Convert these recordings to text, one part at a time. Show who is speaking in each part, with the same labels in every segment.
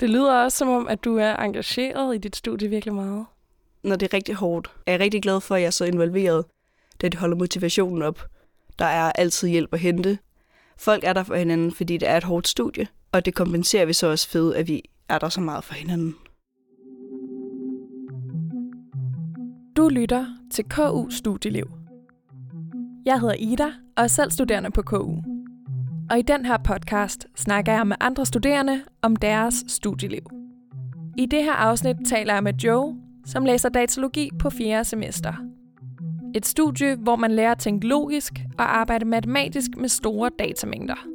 Speaker 1: Det lyder også som om, at du er engageret i dit studie virkelig meget.
Speaker 2: Når det er rigtig hårdt, er jeg rigtig glad for, at jeg er så involveret, da det holder motivationen op. Der er altid hjælp at hente. Folk er der for hinanden, fordi det er et hårdt studie, og det kompenserer vi så også ved, at vi er der så meget for hinanden.
Speaker 1: Du lytter til KU Studieliv. Jeg hedder Ida og er selv studerende på KU. Og i den her podcast snakker jeg med andre studerende om deres studieliv. I det her afsnit taler jeg med Joe, som læser datalogi på 4. semester. Et studie, hvor man lærer at tænke logisk og arbejde matematisk med store datamængder.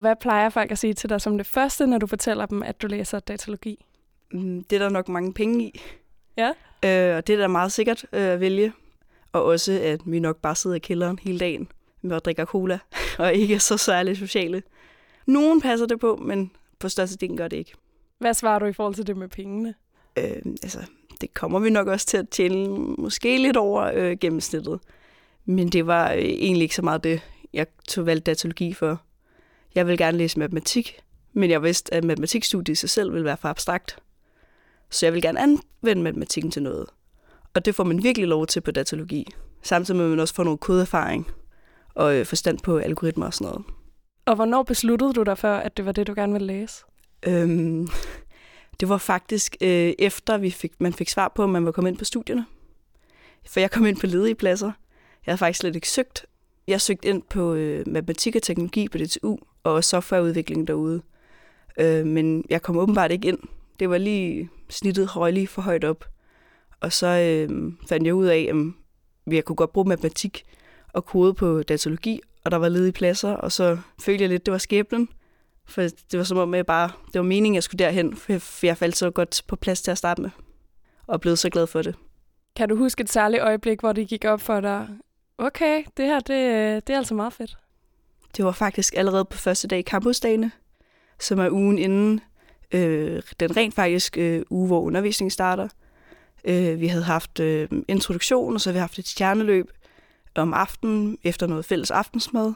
Speaker 1: Hvad plejer folk at sige til dig som det første, når du fortæller dem, at du læser datalogi?
Speaker 2: Mm, Det er der nok mange penge i,
Speaker 1: Ja.
Speaker 2: øh, og det er da meget sikkert øh, at vælge. Og også, at vi nok bare sidder i kælderen hele dagen med at drikke cola, og ikke er så særligt sociale. Nogen passer det på, men på størstedelen gør det ikke.
Speaker 1: Hvad svarer du i forhold til det med pengene?
Speaker 2: Øh, altså, det kommer vi nok også til at tjene måske lidt over øh, gennemsnittet. Men det var øh, egentlig ikke så meget det, jeg tog valgt datalogi for. Jeg vil gerne læse matematik, men jeg vidste, at matematikstudiet i sig selv ville være for abstrakt. Så jeg vil gerne anvende matematikken til noget. Og det får man virkelig lov til på datalogi. Samtidig med, at man også får noget kodeerfaring og øh, forstand på algoritmer og sådan noget.
Speaker 1: Og hvornår besluttede du dig for, at det var det, du gerne ville læse?
Speaker 2: Øhm, det var faktisk øh, efter, vi fik, man fik svar på, om man var kommet ind på studierne. For jeg kom ind på ledige pladser. Jeg havde faktisk slet ikke søgt. Jeg søgte ind på øh, matematik og teknologi på DTU, og softwareudvikling derude. Øh, men jeg kom åbenbart ikke ind. Det var lige snittet høj lige for højt op. Og så øh, fandt jeg ud af, at jeg kunne godt bruge matematik og kode på datalogi, og der var ledige pladser, og så følte jeg lidt, det var skæbnen. For det var som om, jeg bare, det var meningen, jeg skulle derhen, for jeg- faldt så godt på plads til at starte med. Og blev så glad for det.
Speaker 1: Kan du huske et særligt øjeblik, hvor det gik op for dig? Okay, det her, det, øh, det er altså meget fedt.
Speaker 2: Det var faktisk allerede på første dag i campusdagene, som er ugen inden øh, den rent faktisk øh, uge, hvor undervisningen starter. Øh, vi havde haft øh, introduktion, og så havde vi haft et stjerneløb om aftenen efter noget fælles aftensmad.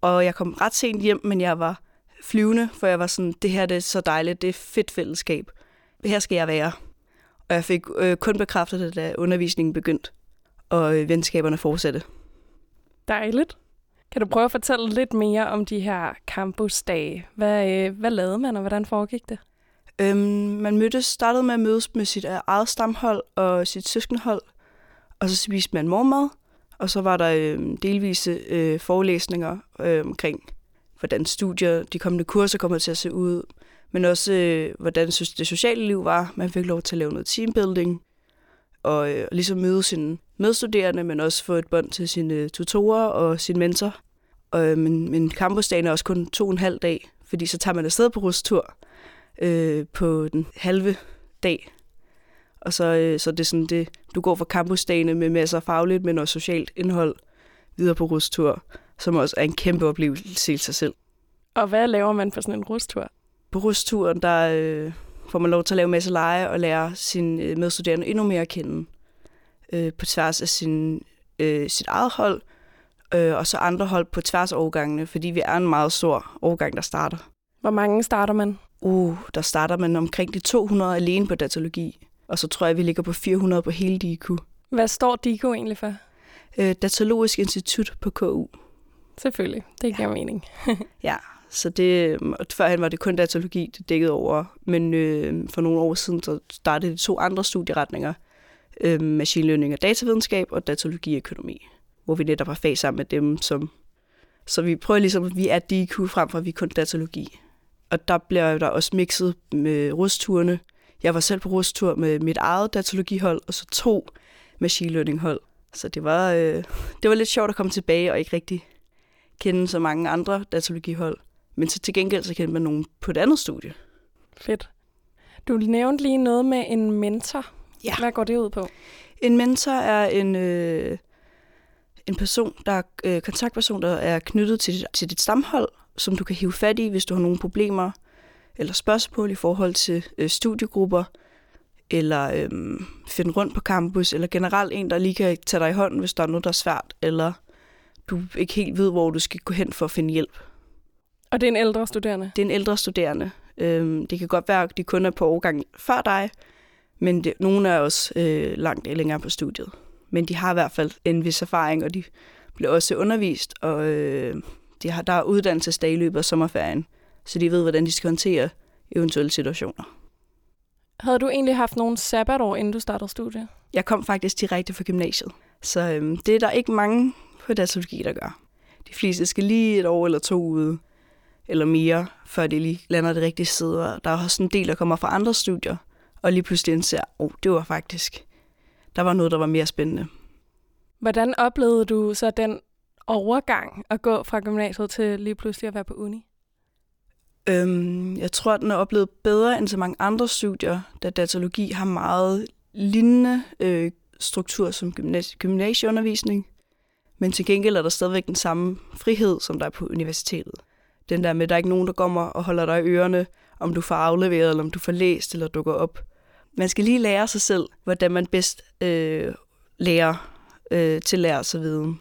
Speaker 2: Og jeg kom ret sent hjem, men jeg var flyvende, for jeg var sådan, det her det er så dejligt, det er fedt fællesskab. Her skal jeg være. Og jeg fik øh, kun bekræftet det, da undervisningen begyndte, og øh, venskaberne fortsatte.
Speaker 1: Dejligt. Kan du prøve at fortælle lidt mere om de her campusdage? Hvad, øh, hvad lavede man, og hvordan foregik det?
Speaker 2: Øhm, man mødtes, startede med at mødes med sit øh, eget stamhold og sit søskenhold, og så spiste man morgenmad, og så var der øhm, delvise øh, forelæsninger øh, omkring, hvordan studier, de kommende kurser kommer til at se ud, men også øh, hvordan det sociale liv var. Man fik lov til at lave noget teambuilding, og øh, ligesom møde sine medstuderende, men også få et bånd til sine øh, tutorer og sin mentor. Og, øh, men, men campusdagen er også kun to og en halv dag, fordi så tager man afsted på rustur, øh, på den halve dag. Og så, øh, så det er sådan det, du går fra campusdagene med masser af fagligt, men også socialt indhold videre på rustur, som også er en kæmpe oplevelse i sig selv.
Speaker 1: Og hvad laver man på sådan en rustur?
Speaker 2: På rusturen, der øh, får man lov til at lave en masse lege og lære sine øh, medstuderende endnu mere at kende øh, på tværs af sin, øh, sit eget hold, øh, og så andre hold på tværs af årgangene, fordi vi er en meget stor årgang, der starter.
Speaker 1: Hvor mange starter man?
Speaker 2: Uh, der starter man omkring de 200 alene på datalogi, og så tror jeg, vi ligger på 400 på hele DIKU.
Speaker 1: Hvad står DIKO egentlig for?
Speaker 2: Øh, Datalogisk Institut på KU.
Speaker 1: Selvfølgelig, det giver mening.
Speaker 2: Ja, så det, og førhen var det kun datalogi, det dækkede over, men øh, for nogle år siden så startede de to andre studieretninger, øh, machine learning og datavidenskab og datalogi og økonomi, hvor vi netop har fag sammen med dem, som, så vi prøver ligesom, at vi er DQ frem for, at vi er kun datalogi. Og der bliver der også mixet med rusturene. Jeg var selv på rustur med mit eget datalogihold, og så to machine learning hold. Så det var, øh, det var lidt sjovt at komme tilbage og ikke rigtig kende så mange andre datalogihold. Men så til gengæld så kendte man nogen på et andet studie.
Speaker 1: Fedt. Du nævnte lige noget med en mentor.
Speaker 2: Ja.
Speaker 1: Hvad går det ud på?
Speaker 2: En mentor er en, øh, en person, der er øh, kontaktperson, der er knyttet til, til dit stamhold, som du kan hive fat i, hvis du har nogle problemer eller spørgsmål i forhold til øh, studiegrupper, eller øh, finde rundt på campus, eller generelt en, der lige kan tage dig i hånden, hvis der er noget, der er svært, eller du ikke helt ved, hvor du skal gå hen for at finde hjælp.
Speaker 1: Og det er en ældre studerende?
Speaker 2: Det er en ældre studerende. Øhm, det kan godt være, at de kun er på årgang før dig, men det, nogle er også øh, langt længere på studiet. Men de har i hvert fald en vis erfaring, og de bliver også undervist, og øh, de har, der er uddannelsesdag i løbet af sommerferien, så de ved, hvordan de skal håndtere eventuelle situationer.
Speaker 1: Havde du egentlig haft nogen sabbatår, inden du startede studiet?
Speaker 2: Jeg kom faktisk direkte fra gymnasiet, så øh, det er der ikke mange på datalogi, der gør. De fleste skal lige et år eller to ude, eller mere, før de lige lander det rigtige sted. Og der er også en del, der kommer fra andre studier, og lige pludselig indser, at oh, det var faktisk, der var noget, der var mere spændende.
Speaker 1: Hvordan oplevede du så den overgang at gå fra gymnasiet til lige pludselig at være på uni?
Speaker 2: Øhm, jeg tror, at den er oplevet bedre end så mange andre studier, da datalogi har meget lignende øh, struktur som gymnasie- gymnasieundervisning. Men til gengæld er der stadigvæk den samme frihed, som der er på universitetet. Den der med, at der er ikke nogen, der kommer og holder dig i ørerne, om du får afleveret, eller om du får læst, eller dukker op. Man skal lige lære sig selv, hvordan man bedst øh, lærer øh, til lære sig viden.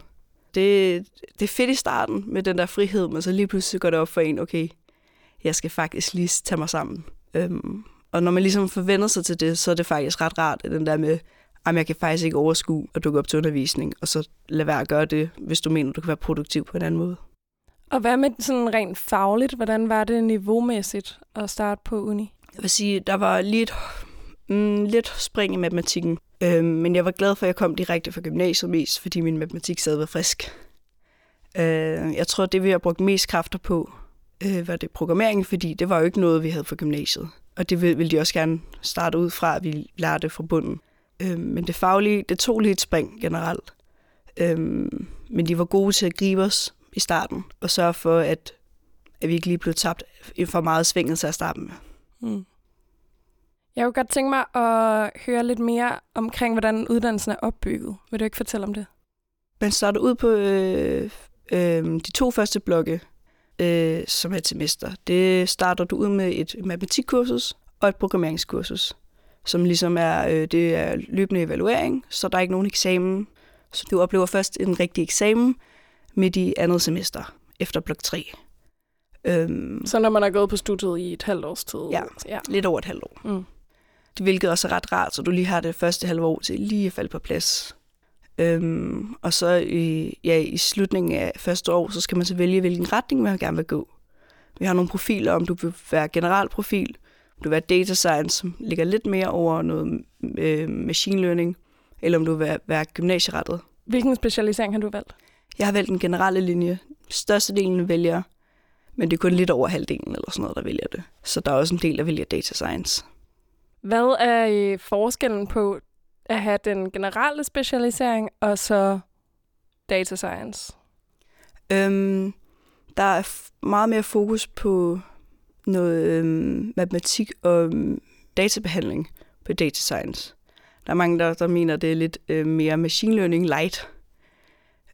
Speaker 2: Det, det er fedt i starten med den der frihed, men så lige pludselig går det op for en, okay, jeg skal faktisk lige tage mig sammen. Øhm, og når man ligesom forventer sig til det, så er det faktisk ret rart, at den der med, at jeg kan faktisk ikke overskue at dukke op til undervisning, og så lade være at gøre det, hvis du mener, du kan være produktiv på en anden måde.
Speaker 1: Og hvad med sådan rent fagligt? Hvordan var det niveaumæssigt at starte på uni?
Speaker 2: Jeg vil sige, der var lidt, mm, lidt spring i matematikken. Øhm, men jeg var glad for, at jeg kom direkte fra gymnasiet mest, fordi min matematik sad var frisk. Øh, jeg tror, det vi har brugt mest kræfter på, øh, var det programmering, fordi det var jo ikke noget, vi havde for gymnasiet. Og det ville de også gerne starte ud fra, at vi lærte det fra bunden. Øh, men det faglige, det tog lidt spring generelt. Øh, men de var gode til at gribe os i starten, og sørge for, at, at vi ikke lige blev tabt for meget svinget til at starte med. Mm.
Speaker 1: Jeg kunne godt tænke mig at høre lidt mere omkring, hvordan uddannelsen er opbygget. Vil du ikke fortælle om det?
Speaker 2: Man starter ud på øh, øh, de to første blokke, øh, som er et semester. Det starter du ud med et matematikkursus og et programmeringskursus, som ligesom er, øh, det er løbende evaluering, så der er ikke nogen eksamen. Så du oplever først en rigtig eksamen midt i andet semester, efter blok 3.
Speaker 1: Øhm, så når man har gået på studiet i et halvt års tid?
Speaker 2: Ja, ja. lidt over et halvt år. Mm. Det hvilket også er ret rart, så du lige har det første halve år til lige at falde på plads. Øhm, og så i, ja, i slutningen af første år, så skal man så vælge, hvilken retning man gerne vil gå. Vi har nogle profiler, om du vil være generalprofil, om du vil være data science, som ligger lidt mere over noget øh, machine learning, eller om du vil være, være gymnasierettet.
Speaker 1: Hvilken specialisering har du valgt?
Speaker 2: Jeg har valgt den generelle linje. Størstedelen vælger, men det er kun lidt over halvdelen eller sådan noget, der vælger det. Så der er også en del, der vælger data science.
Speaker 1: Hvad er øh, forskellen på at have den generelle specialisering og så data science?
Speaker 2: Øhm, der er meget mere fokus på noget øhm, matematik og øhm, databehandling på data science. Der er mange, der, der mener, det er lidt øh, mere machine learning light,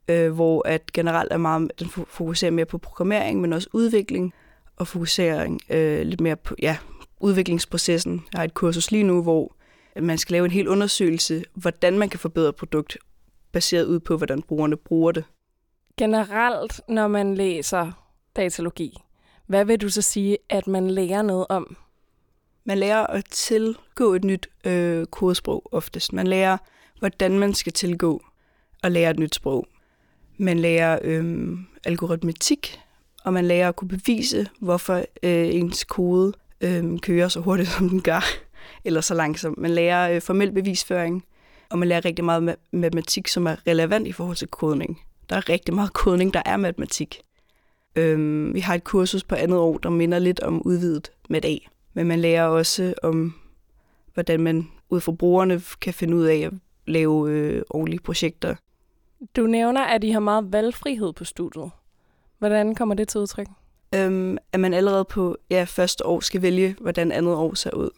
Speaker 2: øh, hvor at generelt er meget, den fokuserer mere på programmering, men også udvikling og fokusering øh, lidt mere på ja, udviklingsprocessen. Jeg har et kursus lige nu, hvor man skal lave en hel undersøgelse, hvordan man kan forbedre produkt, baseret ud på, hvordan brugerne bruger det.
Speaker 1: Generelt, når man læser datalogi, hvad vil du så sige, at man lærer noget om?
Speaker 2: Man lærer at tilgå et nyt øh, kodesprog oftest. Man lærer, hvordan man skal tilgå og lære et nyt sprog. Man lærer øh, algoritmetik, og man lærer at kunne bevise, hvorfor øh, ens kode øh, kører så hurtigt, som den gør, eller så langsomt. Man lærer øh, formel bevisføring, og man lærer rigtig meget matematik, som er relevant i forhold til kodning. Der er rigtig meget kodning, der er matematik. Øh, vi har et kursus på andet år, der minder lidt om udvidet med A, men man lærer også om, hvordan man ud fra brugerne kan finde ud af at lave øh, ordentlige projekter
Speaker 1: du nævner, at I har meget valgfrihed på studiet. Hvordan kommer det til udtryk?
Speaker 2: Øhm, at man allerede på ja, første år skal vælge, hvordan andet år ser ud.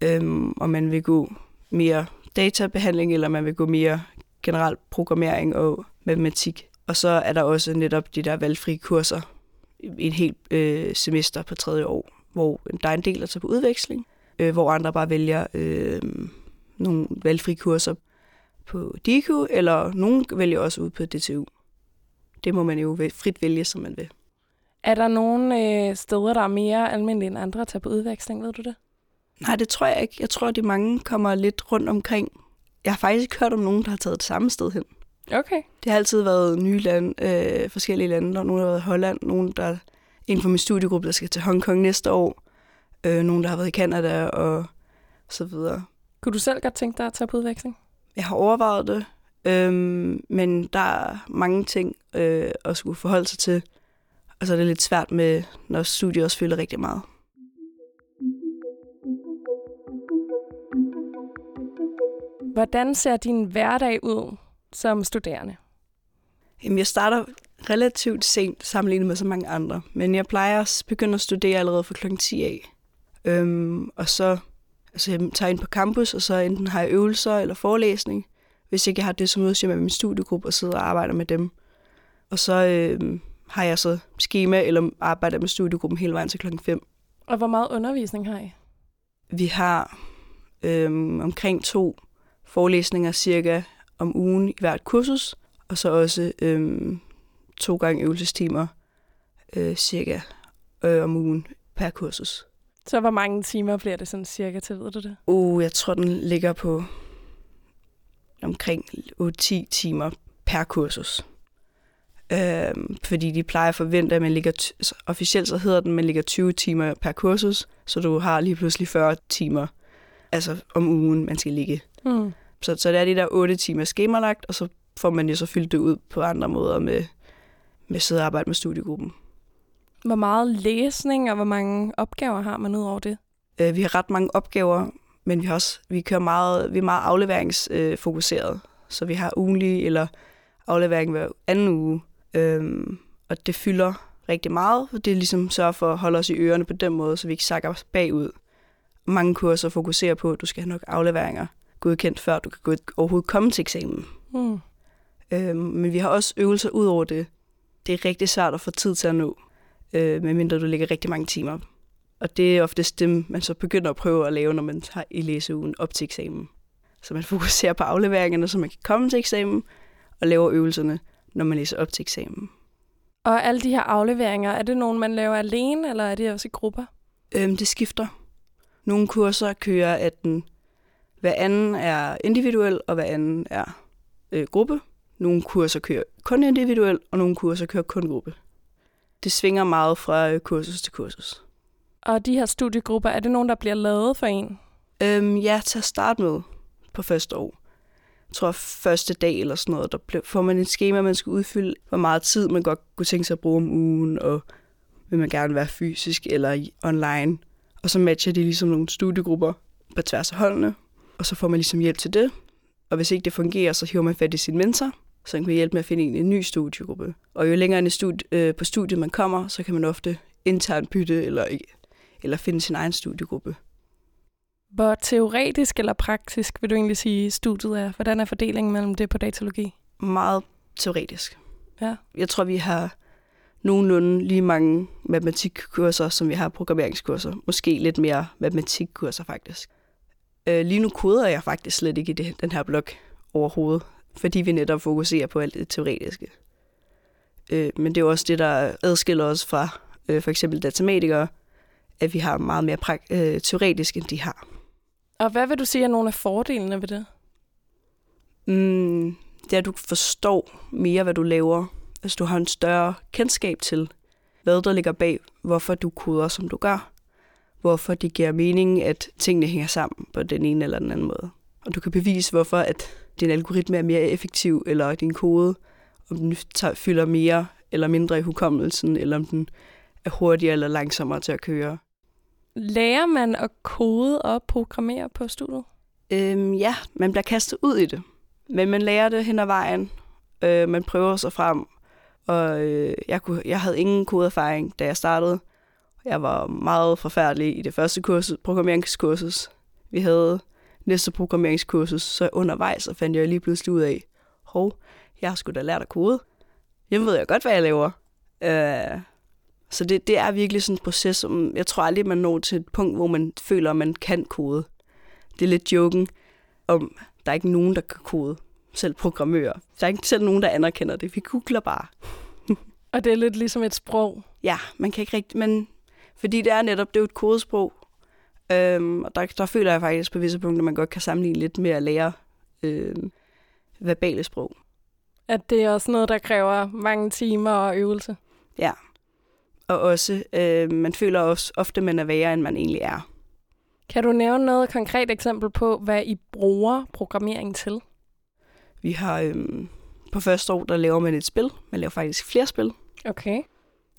Speaker 2: Øhm, om man vil gå mere databehandling, eller man vil gå mere generel programmering og matematik. Og så er der også netop de der valgfrie kurser i et helt øh, semester på tredje år, hvor der er en del, der tager på udveksling, øh, hvor andre bare vælger øh, nogle valgfrie kurser på DQ, eller nogen vælger også ud på DTU. det må man jo frit vælge, som man vil.
Speaker 1: Er der nogle øh, steder, der er mere almindelige end andre at tage på udveksling, ved du det?
Speaker 2: Nej, det tror jeg ikke. Jeg tror, at de mange kommer lidt rundt omkring. Jeg har faktisk ikke hørt om nogen, der har taget det samme sted hen.
Speaker 1: Okay.
Speaker 2: Det har altid været nye lande, øh, forskellige lande. Der er nogen, der har været i Holland, nogen, der inden for min studiegruppe, der skal til Hongkong næste år. Øh, nogen, der har været i Canada og så videre.
Speaker 1: Kunne du selv godt tænke dig at tage på udveksling?
Speaker 2: Jeg har overvejet det, øh, men der er mange ting øh, at skulle forholde sig til. Og så er det lidt svært med, når studiet også fylder rigtig meget.
Speaker 1: Hvordan ser din hverdag ud som studerende?
Speaker 2: Jamen, jeg starter relativt sent sammenlignet med så mange andre, men jeg plejer at begynde at studere allerede fra klokken 10 af. Øhm, og så altså, jeg tager ind på campus, og så enten har jeg øvelser eller forelæsning. Hvis ikke jeg har det, så mødes jeg med min studiegruppe og sidder og arbejder med dem. Og så øhm, har jeg så schema eller arbejder med studiegruppen hele vejen til klokken 5.
Speaker 1: Og hvor meget undervisning har I?
Speaker 2: Vi har øhm, omkring to forelæsninger cirka om ugen i hvert kursus, og så også øhm, to gange øvelsestimer øh, cirka øh, om ugen per kursus.
Speaker 1: Så hvor mange timer bliver det sådan cirka til, ved du det?
Speaker 2: Uh, jeg tror, den ligger på omkring 8-10 timer per kursus. Øhm, fordi de plejer at forvente, at man ligger, officielt så hedder den, at man ligger 20 timer per kursus, så du har lige pludselig 40 timer altså om ugen, man skal ligge.
Speaker 1: Mm.
Speaker 2: Så, så det er de der 8 timer skemalagt, og så får man jo så fyldt det ud på andre måder med, med sidde og arbejde med studiegruppen.
Speaker 1: Hvor meget læsning og hvor mange opgaver har man ud over det?
Speaker 2: Øh, vi har ret mange opgaver, men vi har også vi kører meget, vi er meget afleveringsfokuseret. Øh, så vi har ugenlig eller aflevering hver anden uge. Øhm, og det fylder rigtig meget, og det er ligesom sørge for at holde os i ørerne på den måde, så vi ikke sakker bagud. Mange kurser fokuserer på, at du skal have nok afleveringer godkendt, før du kan overhovedet komme til eksamen.
Speaker 1: Mm.
Speaker 2: Øhm, men vi har også øvelser ud over det. Det er rigtig svært at få tid til at nå, øh, medmindre du lægger rigtig mange timer. Og det er oftest dem, man så begynder at prøve at lave, når man har i læseugen op til eksamen. Så man fokuserer på afleveringerne, så man kan komme til eksamen, og laver øvelserne, når man læser op til eksamen.
Speaker 1: Og alle de her afleveringer, er det nogen, man laver alene, eller er det også i grupper?
Speaker 2: Øhm, det skifter. Nogle kurser kører, at den hver anden er individuel, og hver anden er øh, gruppe. Nogle kurser kører kun individuel, og nogle kurser kører kun gruppe. Det svinger meget fra øh, kursus til kursus.
Speaker 1: Og de her studiegrupper, er det nogen, der bliver lavet for en?
Speaker 2: Øhm, ja, til at starte med på første år. Jeg tror, første dag eller sådan noget, der får man et schema, man skal udfylde, hvor meget tid man godt kunne tænke sig at bruge om ugen, og vil man gerne være fysisk eller online. Og så matcher de ligesom nogle studiegrupper på tværs af holdene, og så får man ligesom hjælp til det. Og hvis ikke det fungerer, så hiver man fat i sin mentor, så han kan hjælpe med at finde en, en ny studiegruppe. Og jo længere en studie, øh, på studiet man kommer, så kan man ofte internt bytte eller, eller finde sin egen studiegruppe.
Speaker 1: Hvor teoretisk eller praktisk vil du egentlig sige, studiet er? Hvordan er fordelingen mellem det på datalogi?
Speaker 2: Meget teoretisk.
Speaker 1: Ja.
Speaker 2: Jeg tror, vi har nogenlunde lige mange matematikkurser, som vi har programmeringskurser. Måske lidt mere matematikkurser faktisk. Øh, lige nu koder jeg faktisk slet ikke i det, den her blog overhovedet, fordi vi netop fokuserer på alt det teoretiske. Øh, men det er også det, der adskiller os fra øh, for eksempel datamatikere, at vi har meget mere øh, teoretisk, end de har.
Speaker 1: Og hvad vil du sige er nogle af fordelene ved det?
Speaker 2: Mm, det er, at du forstår mere, hvad du laver. Altså, du har en større kendskab til, hvad der ligger bag, hvorfor du koder, som du gør. Hvorfor det giver mening, at tingene hænger sammen på den ene eller den anden måde. Og du kan bevise, hvorfor at din algoritme er mere effektiv, eller din kode, om den fylder mere eller mindre i hukommelsen, eller om den er hurtigere eller langsommere til at køre.
Speaker 1: Lærer man at kode og programmere på studiet?
Speaker 2: Øhm, ja, man bliver kastet ud i det. Men man lærer det hen ad vejen. Øh, man prøver sig frem. Og øh, jeg, kunne, jeg havde ingen kodeerfaring, da jeg startede. Jeg var meget forfærdelig i det første kursus, programmeringskursus. Vi havde næste programmeringskursus, så undervejs så fandt jeg lige pludselig ud af, hov, jeg har sgu da lært at kode. Jeg ved jeg godt, hvad jeg laver. Øh, så det, det er virkelig sådan en proces, som jeg tror aldrig, man når til et punkt, hvor man føler, at man kan kode. Det er lidt joken om, der er ikke nogen, der kan kode. Selv programmører. Der er ikke selv nogen, der anerkender det. Vi googler bare.
Speaker 1: Og det er lidt ligesom et sprog.
Speaker 2: Ja, man kan ikke rigtig, men fordi det er netop, det er jo et kodesprog, øhm, og der, der føler jeg faktisk på visse punkter, man godt kan sammenligne lidt med at lære øhm, verbale sprog.
Speaker 1: At det er også noget, der kræver mange timer og øvelse.
Speaker 2: Ja, og også, øh, man føler også ofte, man er værre, end man egentlig er.
Speaker 1: Kan du nævne noget konkret eksempel på, hvad I bruger programmering til?
Speaker 2: Vi har øhm, på første år, der laver man et spil. Man laver faktisk flere spil.
Speaker 1: Okay.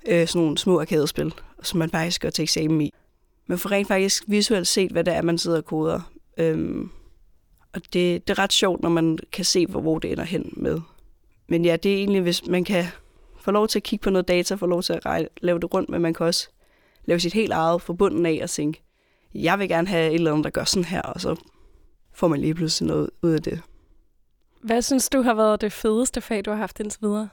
Speaker 2: Øh, sådan nogle små arkadespil, som man faktisk gør til eksamen i. Man får rent faktisk visuelt set, hvad det er, man sidder og koder. Øhm, og det, det er ret sjovt, når man kan se, hvor, hvor det ender hen med. Men ja, det er egentlig, hvis man kan få lov til at kigge på noget data, få lov til at regne, lave det rundt, men man kan også lave sit helt eget forbundet af og tænke, jeg vil gerne have et eller andet, der gør sådan her, og så får man lige pludselig noget ud af det.
Speaker 1: Hvad synes du har været det fedeste fag, du har haft indtil videre?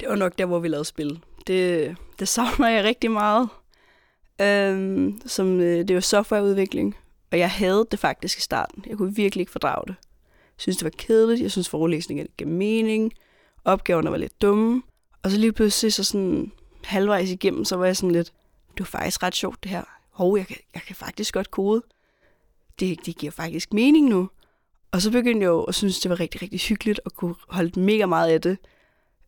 Speaker 2: Det var nok der, hvor vi lavede spil. Det, det savner jeg rigtig meget. Øhm, som, øh, det var softwareudvikling, og jeg havde det faktisk i starten. Jeg kunne virkelig ikke fordrage det. Jeg synes, det var kedeligt. Jeg synes, forelæsningen gav mening. Opgaverne var lidt dumme. Og så lige pludselig, så sådan halvvejs igennem, så var jeg sådan lidt, det var faktisk ret sjovt det her. Hov, jeg kan, jeg kan faktisk godt kode. Det, det giver faktisk mening nu. Og så begyndte jeg jo at synes, det var rigtig, rigtig hyggeligt at kunne holde mega meget af det.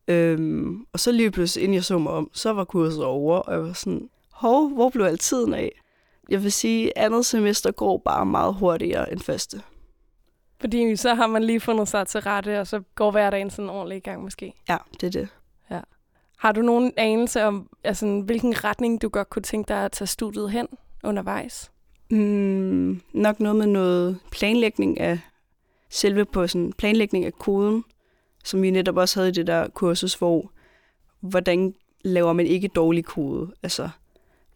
Speaker 2: Øhm, og så lige pludselig, inden jeg så mig om, så var kurset over, og jeg var sådan, hov, hvor blev al tiden af? Jeg vil sige, andet semester går bare meget hurtigere end første.
Speaker 1: Fordi så har man lige fundet sig til rette, og så går hverdagen sådan ordentligt i gang måske.
Speaker 2: Ja, det er det.
Speaker 1: Har du nogen anelse om, altså, hvilken retning du godt kunne tænke dig at tage studiet hen undervejs?
Speaker 2: Mm, nok noget med noget planlægning af selve på sådan planlægning af koden, som vi netop også havde i det der kursus, hvor hvordan laver man ikke dårlig kode? Altså,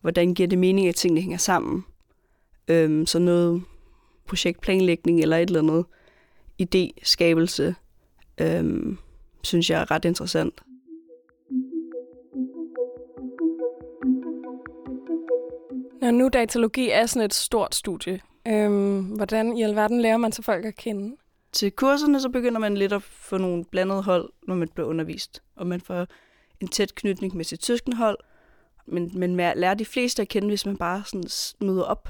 Speaker 2: hvordan giver det mening, at tingene hænger sammen? Øhm, så noget projektplanlægning eller et eller andet idéskabelse, øhm, synes jeg er ret interessant.
Speaker 1: Når nu datalogi er sådan et stort studie, øhm, hvordan i alverden lærer man så folk at kende?
Speaker 2: Til kurserne så begynder man lidt at få nogle blandede hold, når man bliver undervist. Og man får en tæt knytning med sit søskenhold. Men, men man lærer de fleste at kende, hvis man bare sådan møder op.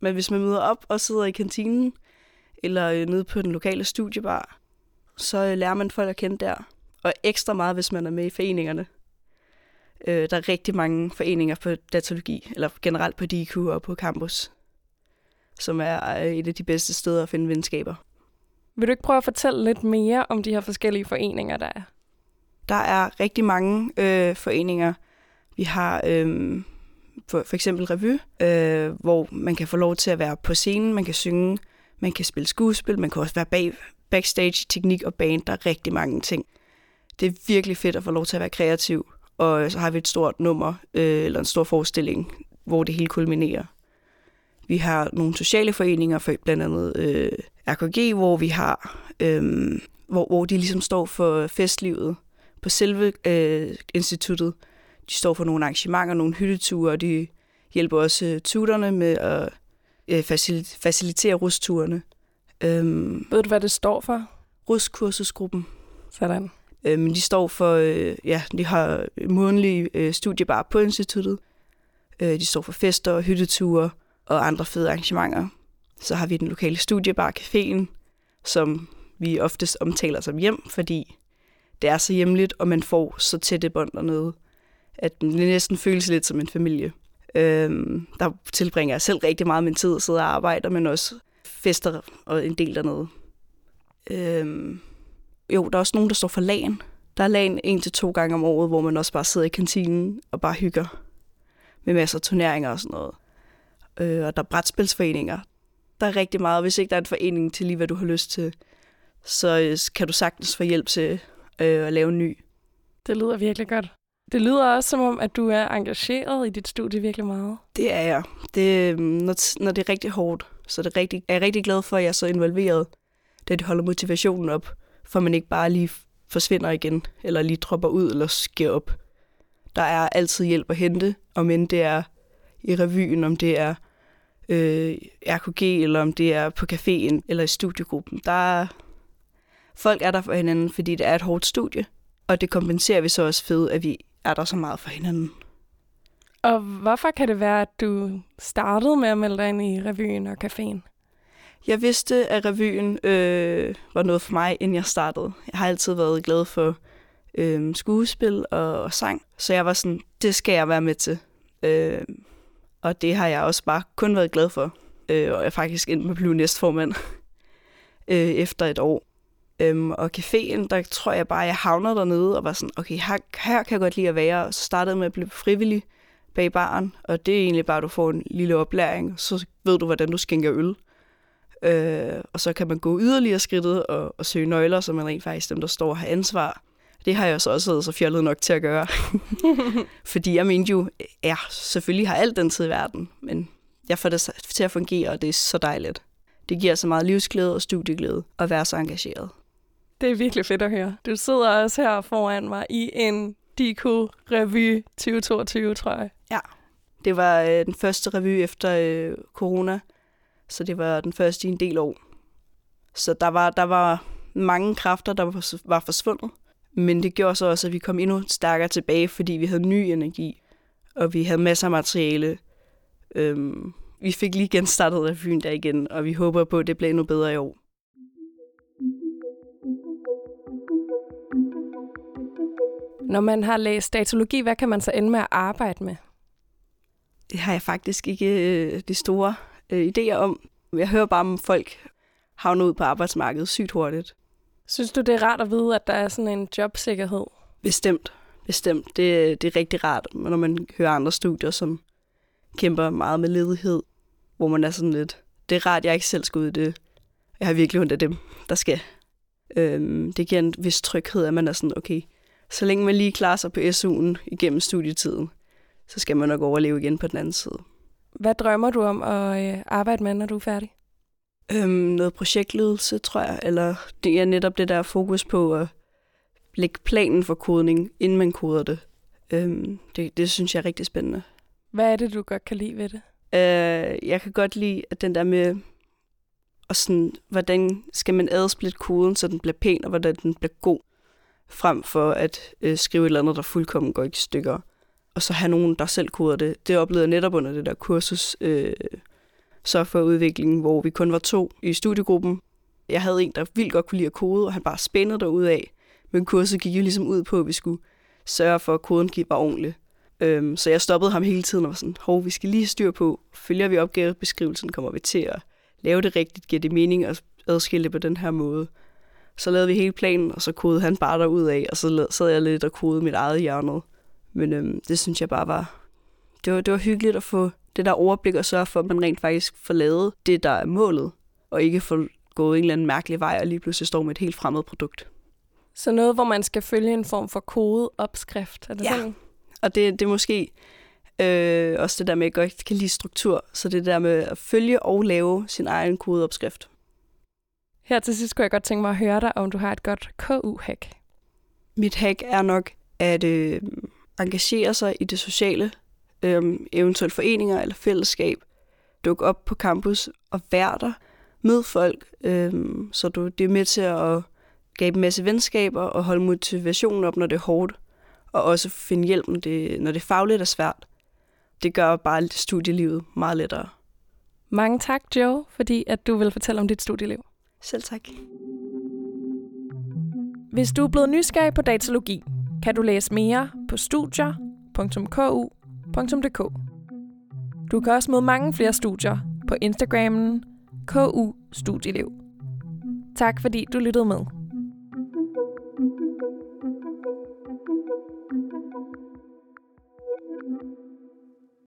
Speaker 2: Men hvis man møder op og sidder i kantinen, eller øh, nede på den lokale studiebar, så øh, lærer man folk at kende der. Og ekstra meget, hvis man er med i foreningerne. Øh, der er rigtig mange foreninger på datalogi, eller generelt på DQ og på campus, som er øh, et af de bedste steder at finde venskaber.
Speaker 1: Vil du ikke prøve at fortælle lidt mere om de her forskellige foreninger, der er?
Speaker 2: Der er rigtig mange øh, foreninger. Vi har øh, for, for eksempel revy, øh, hvor man kan få lov til at være på scenen, man kan synge, man kan spille skuespil, man kan også være bag, backstage, teknik og band. Der er rigtig mange ting. Det er virkelig fedt at få lov til at være kreativ. Og så har vi et stort nummer, øh, eller en stor forestilling, hvor det hele kulminerer. Vi har nogle sociale foreninger, for blandt andet øh, RKG, hvor vi har, øh, hvor, hvor de ligesom står for festlivet på selve øh, instituttet. De står for nogle arrangementer, nogle hytteture, og de hjælper også øh, tuterne med at øh, facilit- facilitere rusturene.
Speaker 1: Øhm, Ved du, hvad det står for?
Speaker 2: Rustkursusgruppen.
Speaker 1: Sådan.
Speaker 2: Øh, men de står for, øh, ja, de har månedlige øh, studiebar på instituttet. Øh, de står for fester og hytteture og andre fede arrangementer. Så har vi den lokale studiebar caféen, som vi oftest omtaler som hjem, fordi det er så hjemligt, og man får så tætte bånd dernede, at det næsten føles lidt som en familie. Øhm, der tilbringer jeg selv rigtig meget min tid at sidde og arbejde, men også fester og en del dernede. Øhm, jo, der er også nogen, der står for lagen. Der er lagen en til to gange om året, hvor man også bare sidder i kantinen og bare hygger med masser af turneringer og sådan noget. Øh, og der er brætspilsforeninger. Der er rigtig meget. Hvis ikke der er en forening til lige, hvad du har lyst til, så øh, kan du sagtens få hjælp til øh, at lave en ny.
Speaker 1: Det lyder virkelig godt. Det lyder også som om, at du er engageret i dit studie virkelig meget.
Speaker 2: Det er jeg. Det, når, når det er rigtig hårdt, så er, det rigtig, er jeg rigtig glad for, at jeg er så involveret, da det holder motivationen op, for man ikke bare lige forsvinder igen, eller lige dropper ud, eller sker op. Der er altid hjælp at hente, om end det er i revyen, om det er øh, RKG, eller om det er på caféen, eller i studiegruppen. Der er, folk er der for hinanden, fordi det er et hårdt studie, og det kompenserer vi så også ved, at vi er der så meget for hinanden.
Speaker 1: Og hvorfor kan det være, at du startede med at melde dig ind i revyen og caféen?
Speaker 2: Jeg vidste, at revyen øh, var noget for mig, inden jeg startede. Jeg har altid været glad for øh, skuespil og, og sang, så jeg var sådan, det skal jeg være med til. Øh, og det har jeg også bare kun været glad for. Øh, og jeg er faktisk endt med at blive næstformand øh, efter et år. Øhm, og caféen, der tror jeg bare, jeg havnede dernede og var sådan, okay, her, her kan jeg godt lide at være. Og så startede med at blive frivillig bag baren, og det er egentlig bare, at du får en lille oplæring, så ved du, hvordan du skænker øl. Øh, og så kan man gå yderligere skridtet og, og søge nøgler, så man rent faktisk dem, der står og har ansvar. Det har jeg så også været så fjollet nok til at gøre. Fordi jeg mente jo, ja, selvfølgelig har alt den tid i verden, men jeg får det til at fungere, og det er så dejligt. Det giver så meget livsglæde og studieglæde at være så engageret.
Speaker 1: Det er virkelig fedt at høre. Du sidder også her foran mig i en Dico Revy 2022, tror jeg.
Speaker 2: Ja, det var øh, den første revy efter øh, corona, så det var den første i en del år. Så der var, der var mange kræfter, der var forsvundet. Men det gjorde så også, at vi kom endnu stærkere tilbage, fordi vi havde ny energi, og vi havde masser af materiale. Øhm, vi fik lige genstartet revyen der igen, og vi håber på, at det bliver endnu bedre i år.
Speaker 1: Når man har læst datalogi, hvad kan man så ende med at arbejde med?
Speaker 2: Det har jeg faktisk ikke øh, de store øh, idéer om. Jeg hører bare om folk havner ud på arbejdsmarkedet sygt hurtigt.
Speaker 1: Synes du, det er rart at vide, at der er sådan en jobsikkerhed?
Speaker 2: Bestemt. Bestemt. Det, det er rigtig rart, når man hører andre studier, som kæmper meget med ledighed, hvor man er sådan lidt, det er rart, jeg ikke selv skal ud i det. Jeg har virkelig ondt af dem, der skal. Øhm, det giver en vis tryghed, at man er sådan, okay, så længe man lige klarer sig på SU'en igennem studietiden, så skal man nok overleve igen på den anden side.
Speaker 1: Hvad drømmer du om at øh, arbejde med, når du er færdig?
Speaker 2: Øhm, noget projektledelse, tror jeg, eller det er netop det der fokus på at lægge planen for kodning, inden man koder det. Øhm, det, det synes jeg er rigtig spændende.
Speaker 1: Hvad er det, du godt kan lide ved det?
Speaker 2: Øh, jeg kan godt lide at den der med, og sådan, hvordan skal man adsplitte koden, så den bliver pæn, og hvordan den bliver god, frem for at øh, skrive et eller andet, der fuldkommen går i stykker. Og så have nogen, der selv koder det. Det oplevede jeg netop under det der kursus, øh, udviklingen, hvor vi kun var to i studiegruppen. Jeg havde en, der vildt godt kunne lide at kode, og han bare spændede derud af. Men kurset gik jo ligesom ud på, at vi skulle sørge for, at koden gik bare ordentligt. Øhm, så jeg stoppede ham hele tiden og var sådan, hov, vi skal lige styr på, følger vi opgavebeskrivelsen, kommer vi til at lave det rigtigt, giver det mening at adskille det på den her måde. Så lavede vi hele planen, og så kodede han bare derud af, og så sad jeg lidt og kodede mit eget hjørne. Men øhm, det synes jeg bare var, det var, det var hyggeligt at få det der overblik og sørge for, at man rent faktisk får lavet det, der er målet, og ikke får gået en eller anden mærkelig vej og lige pludselig står med et helt fremmed produkt.
Speaker 1: Så noget, hvor man skal følge en form for kodeopskrift, er det
Speaker 2: ja.
Speaker 1: sådan?
Speaker 2: og det, det er måske øh, også det der med, at jeg godt kan lide struktur, så det der med at følge og lave sin egen kodeopskrift.
Speaker 1: Her til sidst kunne jeg godt tænke mig at høre dig, om du har et godt KU-hack.
Speaker 2: Mit hack er nok at øh, engagere sig i det sociale, øh, eventuelt foreninger eller fællesskab. Duk op på campus og vær der. Mød folk, øh, så du det er med til at skabe en masse venskaber og holde motivationen op, når det er hårdt. Og også finde hjælp, når det, når det fagligt er svært. Det gør bare studielivet meget lettere.
Speaker 1: Mange tak, Joe, fordi at du vil fortælle om dit studieliv.
Speaker 2: Selv tak.
Speaker 1: Hvis du er blevet nysgerrig på datalogi, kan du læse mere på studier.ku.dk. Du kan også møde mange flere studier på Instagrammen KU Studieliv. Tak fordi du lyttede med.